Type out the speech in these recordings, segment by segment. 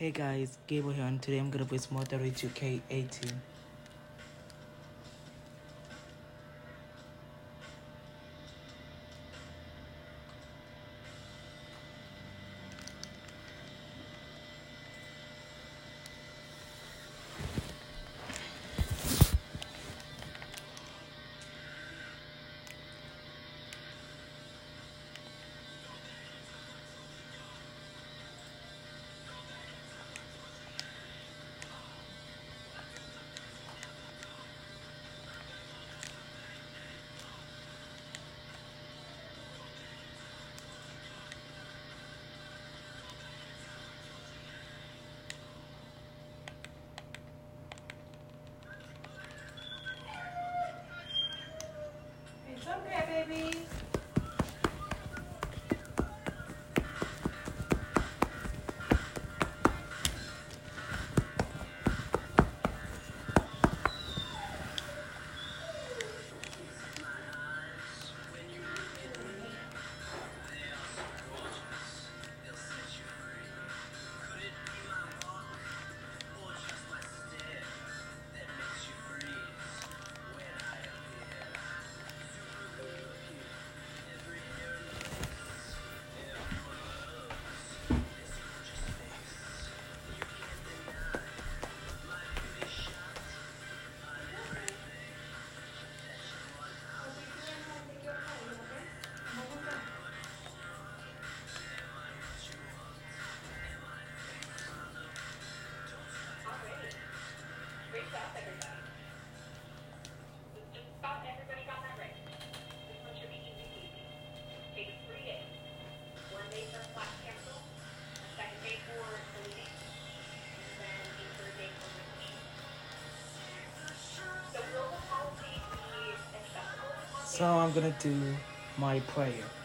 Hey guys, Gable here and today I'm gonna play Small 32K18. So I'm gonna do my prayer.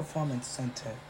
Performance Center.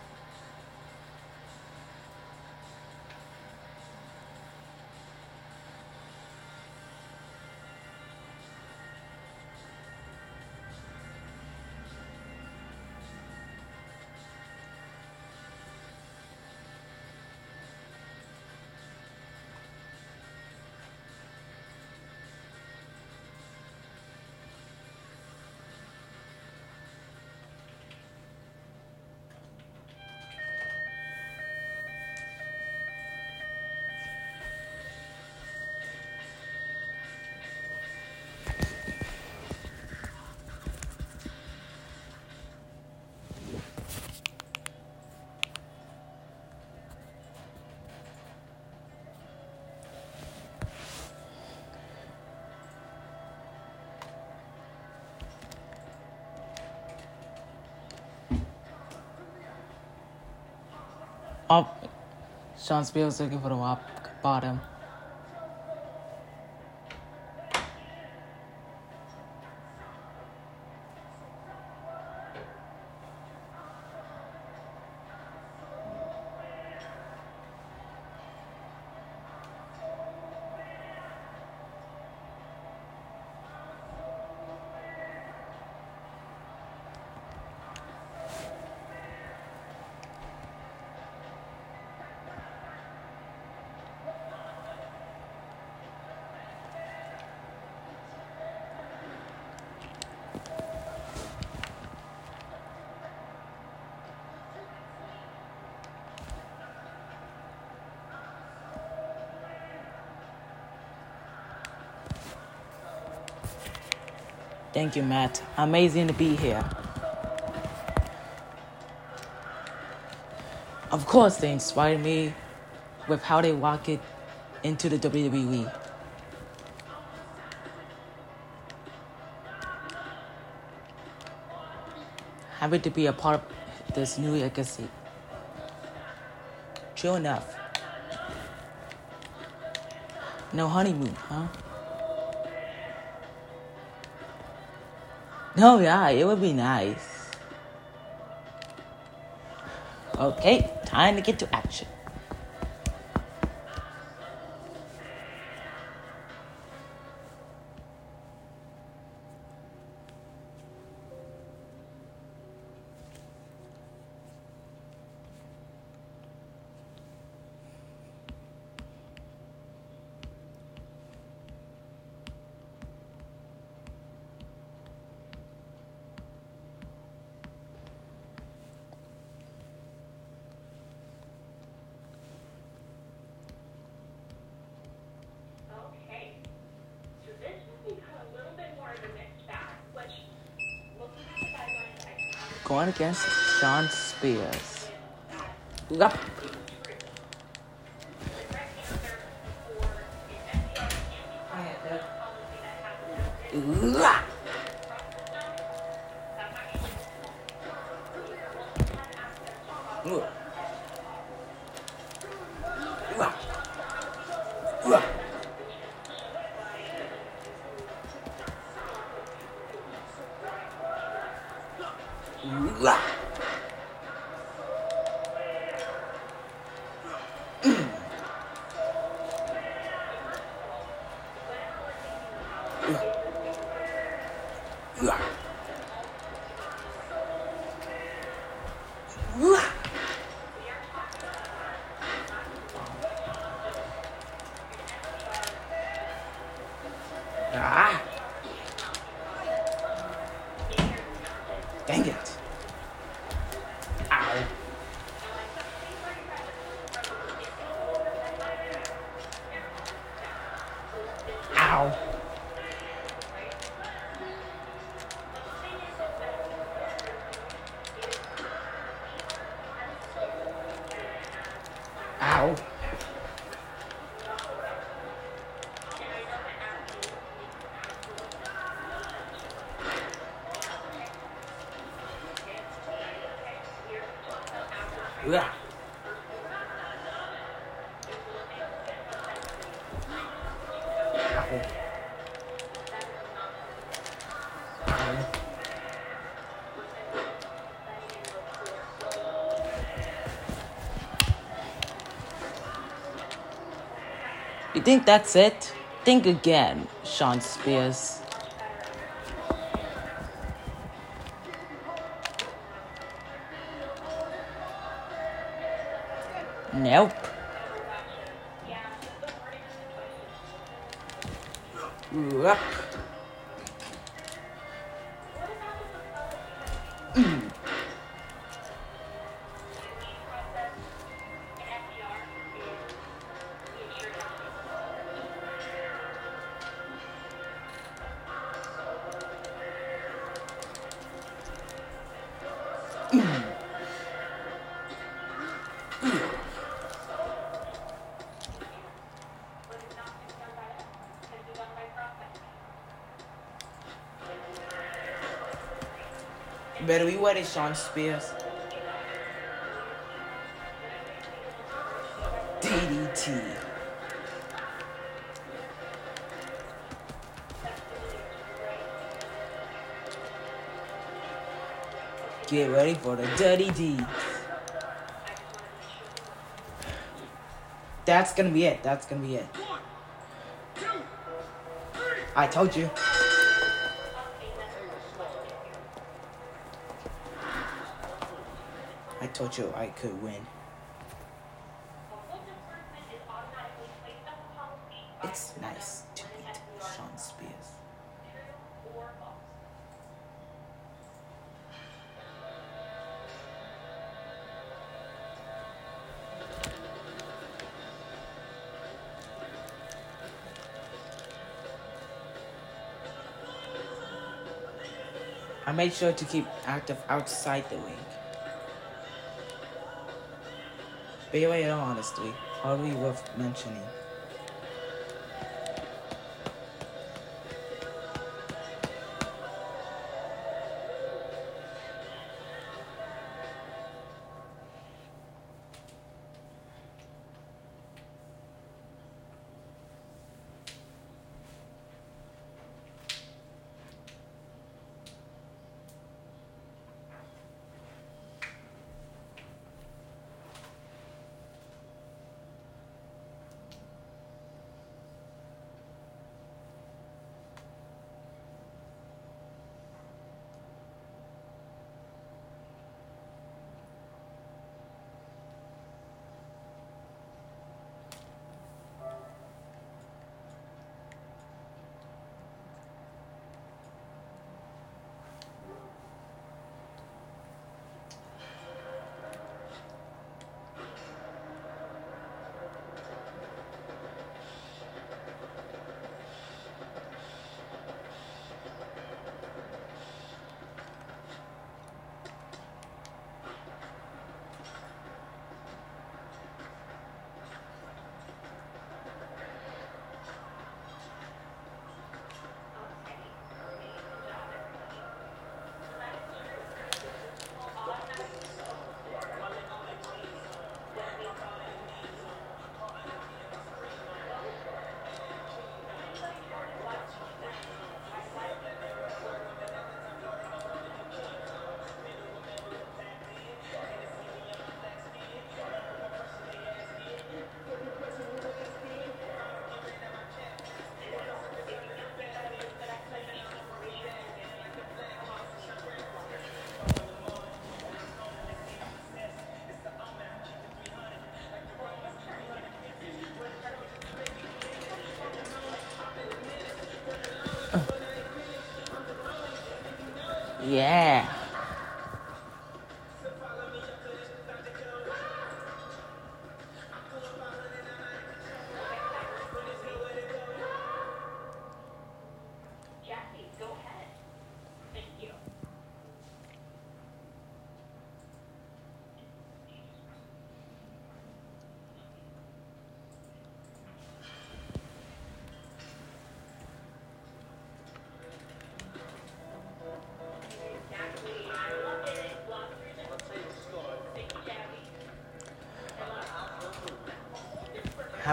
John Spiel's looking for the bottom. Thank you, Matt. Amazing to be here. Of course, they inspired me with how they walk it into the WWE. Happy to be a part of this new legacy. True enough. No honeymoon, huh? No, oh, yeah, it would be nice. Okay, time to get to action. Okay. So this will become a little bit more of a mixed bag, which, looking at the guidelines, I found Going against Sean Spears. Yup. the You think that's it? Think again, Sean Spears. Better be ready, Sean Spears. Get ready for the dirty deeds. That's gonna be it. That's gonna be it. I told you. I told you I could win. I made sure to keep active outside the wing. But anyway, in all honesty, hardly worth mentioning? 耶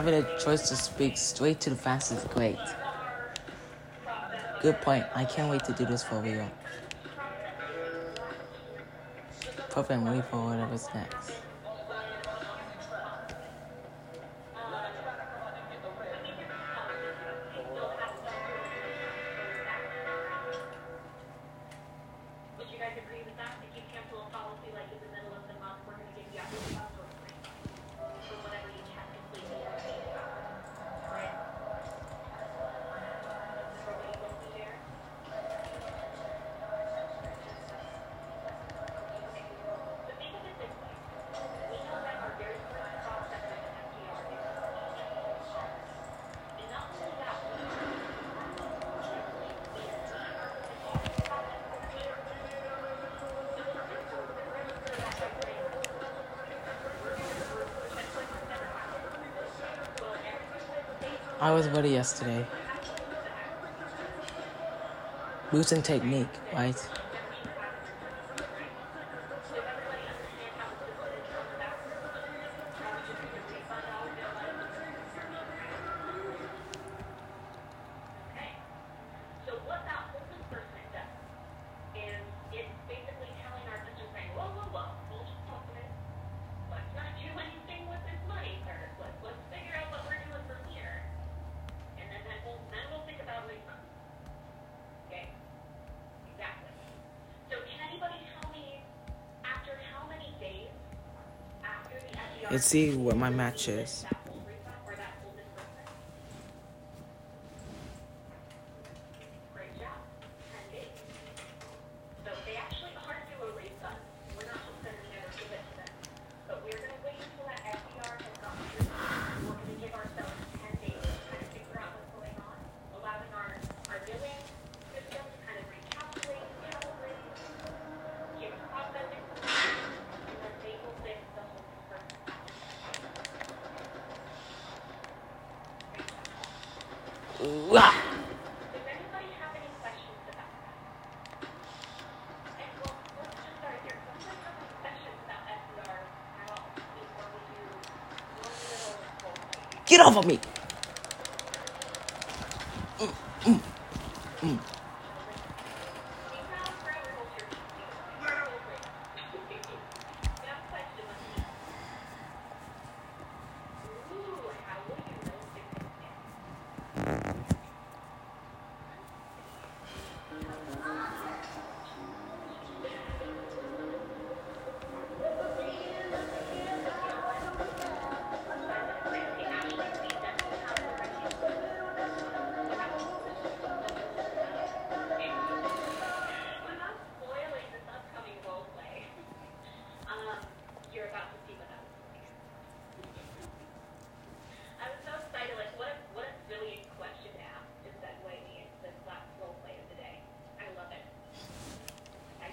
having a choice to speak straight to the fans is great. Good point. I can't wait to do this for real. Perfect. I'm for whatever's next. I was ready yesterday. Boost and technique, right? and see what my match is. of me.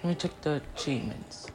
Let me check the achievements.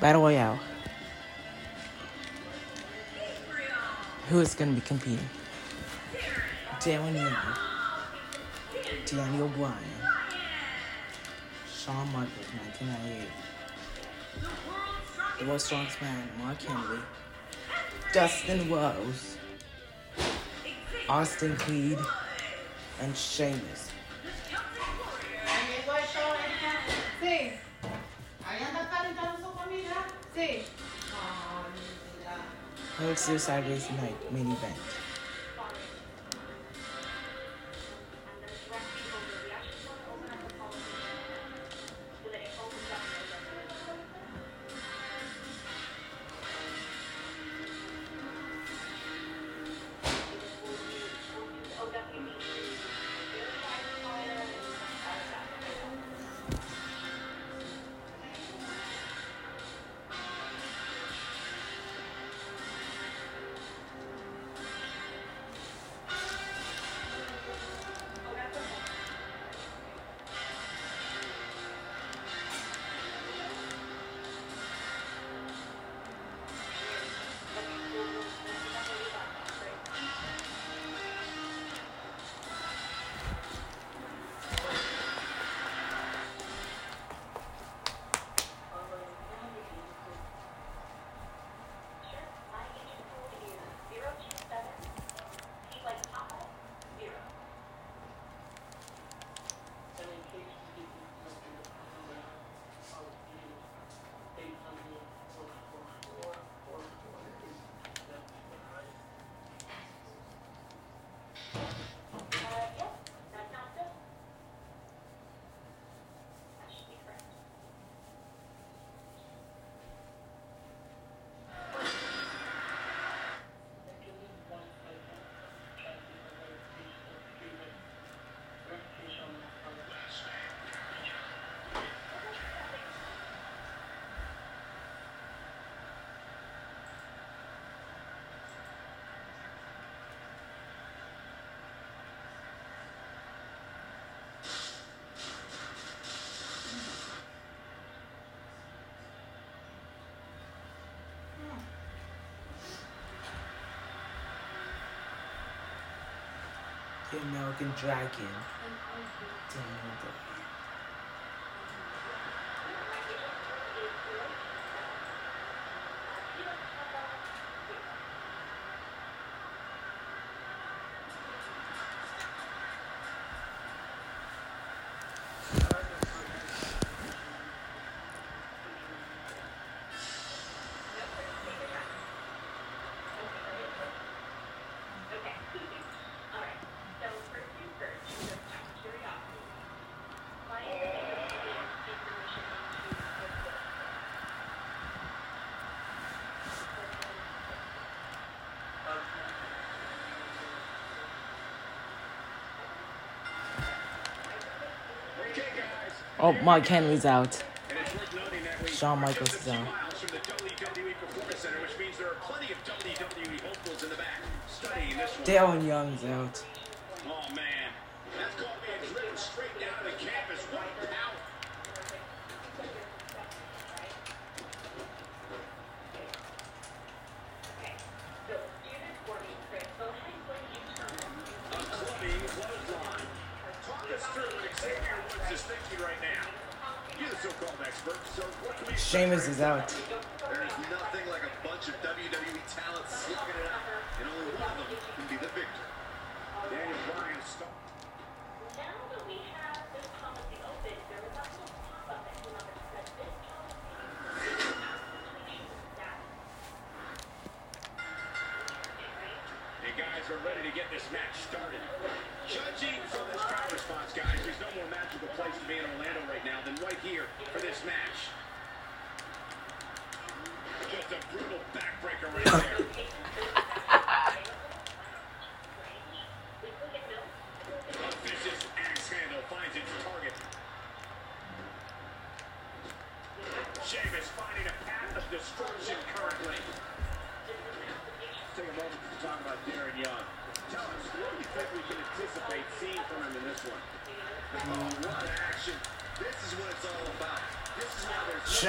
Battle Royale. Who is going to be competing? Darren Young, Daniel Bryan, Shawn Michaels, 1998, The World's Strongest Man, Mark Henry, Dustin Rhodes, Austin Creed, and Sheamus. Hood Suicide Night main event. the American Dragon. Oh, Mike Henry's out. Shawn Michaels is out. Center, WWE hopefuls in the back. Dale Young's out. is out.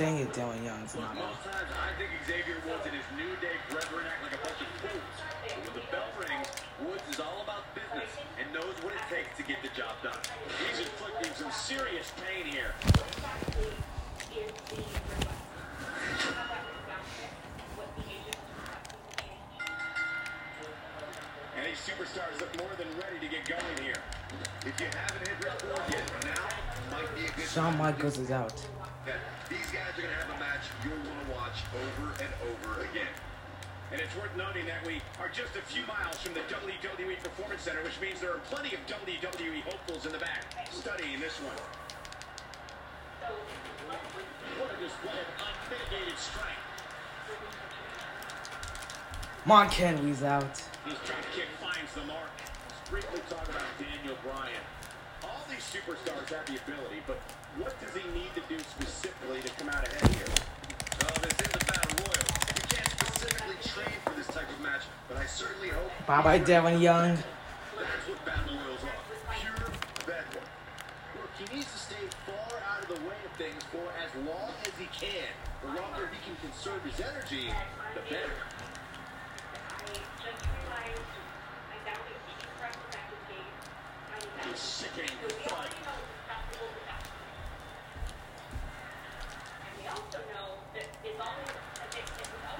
Dang it, Dylan Young's not most times I think Xavier Woods and his New Day brethren act like a bunch of fools. But when the bell rings, Woods is all about business and knows what it takes to get the job done. He's inflicting some serious pain here. And these superstars look more than ready to get going here. If you haven't hit record yet, now might be a good Shawn Michaels is out. And it's worth noting that we are just a few miles from the WWE Performance Center, which means there are plenty of WWE hopefuls in the back studying this one. What a display of unmitigated strength. Mark Henry's out. His drop kick finds the mark. Let's briefly talk about Daniel Bryan. All these superstars have the ability, but what does he need to do specifically to come out ahead here? Specifically train for this type of match, but I certainly hope. Bye bye, Devin Young. That's what battle royals are. Pure bedlam. Look, he needs to stay far out of the way of things for as long as he can. The longer he can conserve his energy, the better. A sickening thud.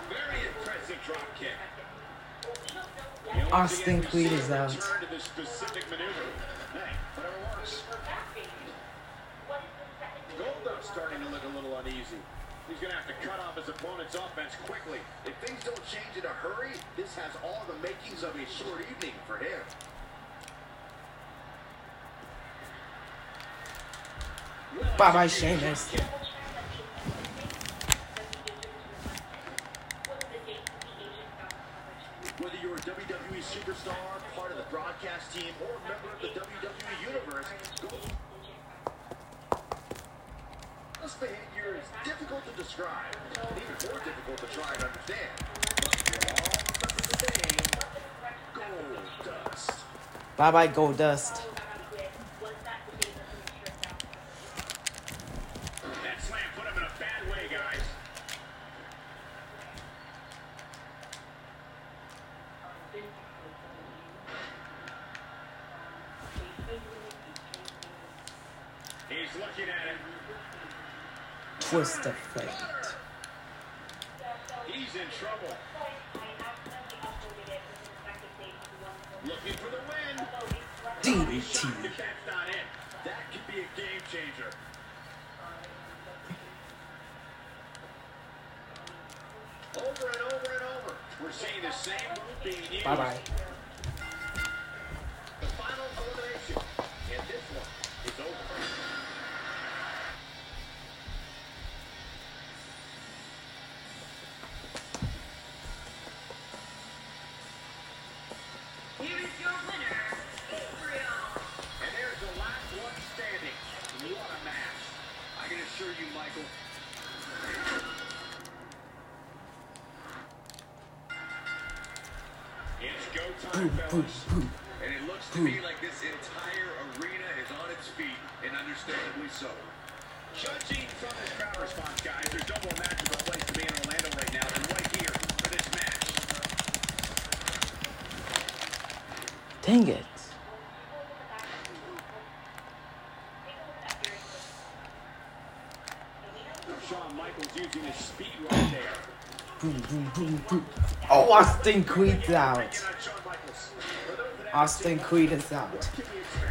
Very impressive drop kick. And once Austin Creed is out. Goldust starting to look a little uneasy. He's going to have to cut off his opponent's offense quickly. If things don't change in a hurry, this has all the makings of a short evening for him. Bye bye, Sheamus. Superstar, part of the broadcast team, or a member of the WWE Universe, This behavior is difficult to describe, and even more difficult to try and understand. Gold Dust. Bye bye, Goldust. That time, fellas. and it looks to me like this entire arena is on its feet, and understandably so. Judging from this crowd response, guys, there's no more magical place to be in Orlando right now than right here for this match. Dang it. Shawn Michaels using his speed right there. Boom, boom, boom, boom. Oh, Austin Creed's out. Checking on Shawn Michaels. For those that haven't Austin Creed is out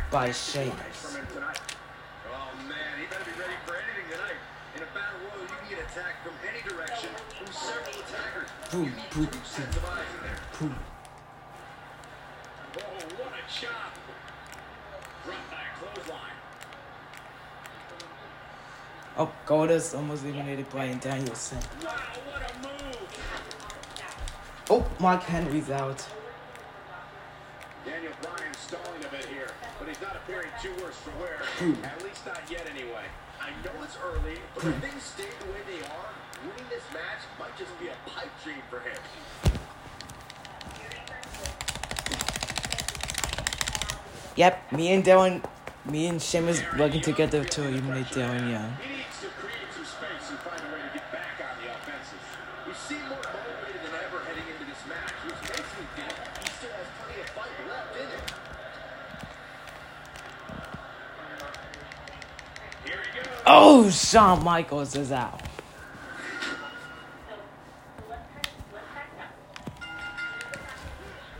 by Sheamus. Oh a. Boom, boom, in. Boom. Oh, what a chop. Front back clothesline. Oh, Goldust almost eliminated Bryan Danielson. A! Oh, Mark Henry's out. He's not appearing too worse for wear. At least not yet, anyway. I know it's early, but if things stay the way they are, winning this match might just be a pipe dream for him. Yep, me and Dylan, me and Sheamus working together to eliminate Darren Young. He needs to create some space and find a way to get back on the offensive. He seemed more motivated than ever heading into this match, which makes me think he still has plenty of fight left in him. Here he goes. Oh, Shawn Michaels is out. We're ready to go, folks. Boom, boom, Time to get boom. this one started. Boom. And man, I never get tired of watching these guys compete. And it's worth noting that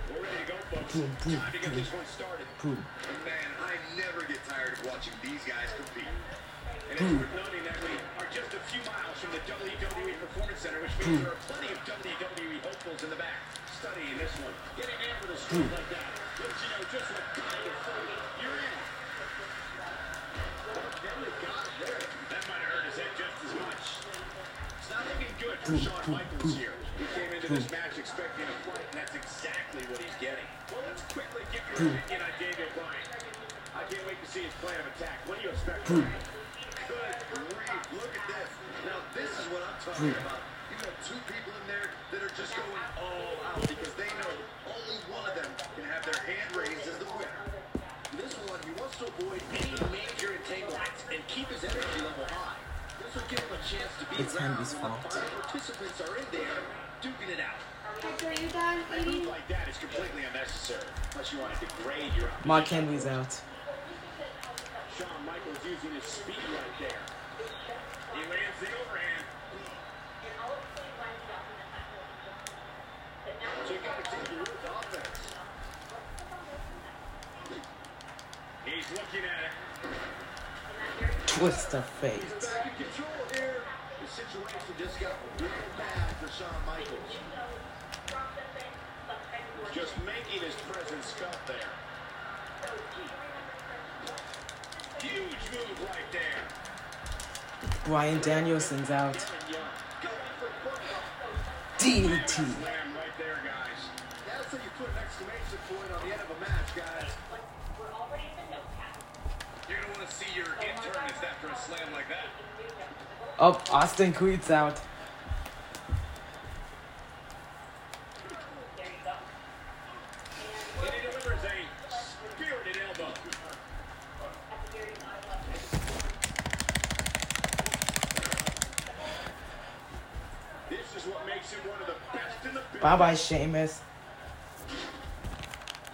we are ready to go, folks. Time to get this one started. Cool. Man, I never get tired of watching these guys compete. And it's worth noting that we are just a few miles from the WWE Performance Center, which means there are plenty of WWE hopefuls in the back studying this one. Getting in with a like that lets you know just what kind of you're in. Henry got it there. He came into this match expecting a fight, and that's exactly what he's getting. Well, let's quickly get your opinion on Daniel Bryan. I can't wait to see his plan of attack. What do you expect? Look at this. Now this is what I'm talking about. You have two people in there that are just going all out because they know only one of them can have their hand raised as the winner. This one, he wants to avoid any major entanglements and keep his energy level high. It's around Henry's fault. five participants are in there duking it out. Hector, you done A move like that is completely unnecessary, unless you want to degrade your. Mark Henry's out. Shawn Michaels using his speed right there. He lands the overhand. So you gotta take your with offense. He's looking at it. Twist of fate. Control here. The situation just got real bad for Shawn Michaels. Just making his presence felt there. Huge move right there. Bryan Danielson's out. DDT. Right there, guys. That's how you put an exclamation point on the end of a match, guys. We're already in the no-town. You're gonna want to see your intern is after a slam like that. Oh, Austin Creed's out. Bye bye, delivers a spirited elbow. This is what makes him one of the best in the business. Bye bye, Sheamus.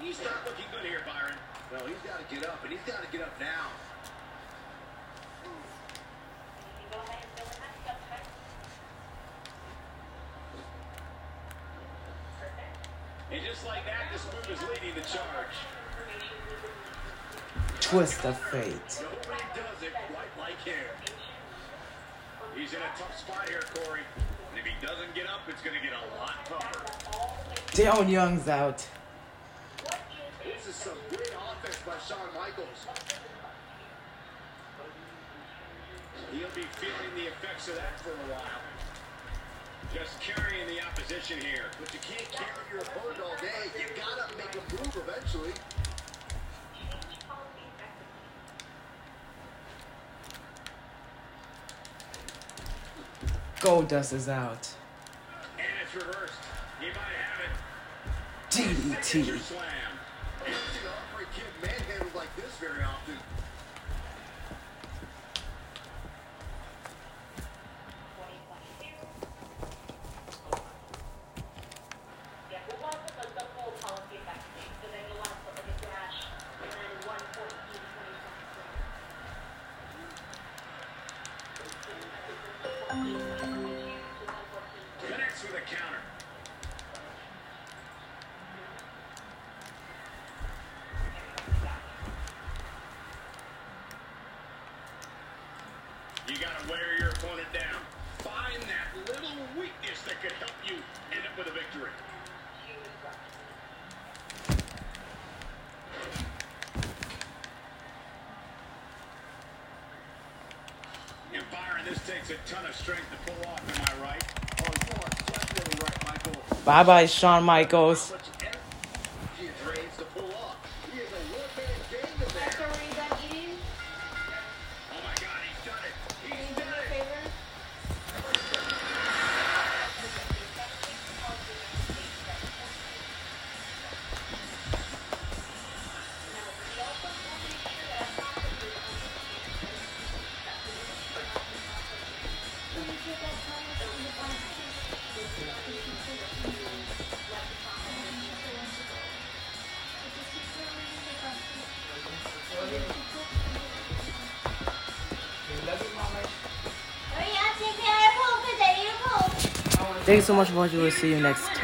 He's not looking good here, Byron. No, he's got to get up, and he's got to get up now. And just like that, this move is leading the charge. Twist of fate. Nobody does it quite like him. He's in a tough spot here, Corey. And if he doesn't get up, it's going to get a lot tougher. Darren Young's out. This is some great offense by Shawn Michaels. He'll be feeling the effects of that for a while. Just carrying the opposition here. But you can't carry your opponent all day. You got to make a move eventually. Goldust is out. And it's reversed. DDT. You gotta wear your opponent down. Find that little weakness that could help you end up with a victory. And Byron, this takes a ton of strength to pull off, am I right? Oh, you are definitely right, Michael. Bye-bye, Shawn Michaels. Thank you so much for watching. We'll see you next time.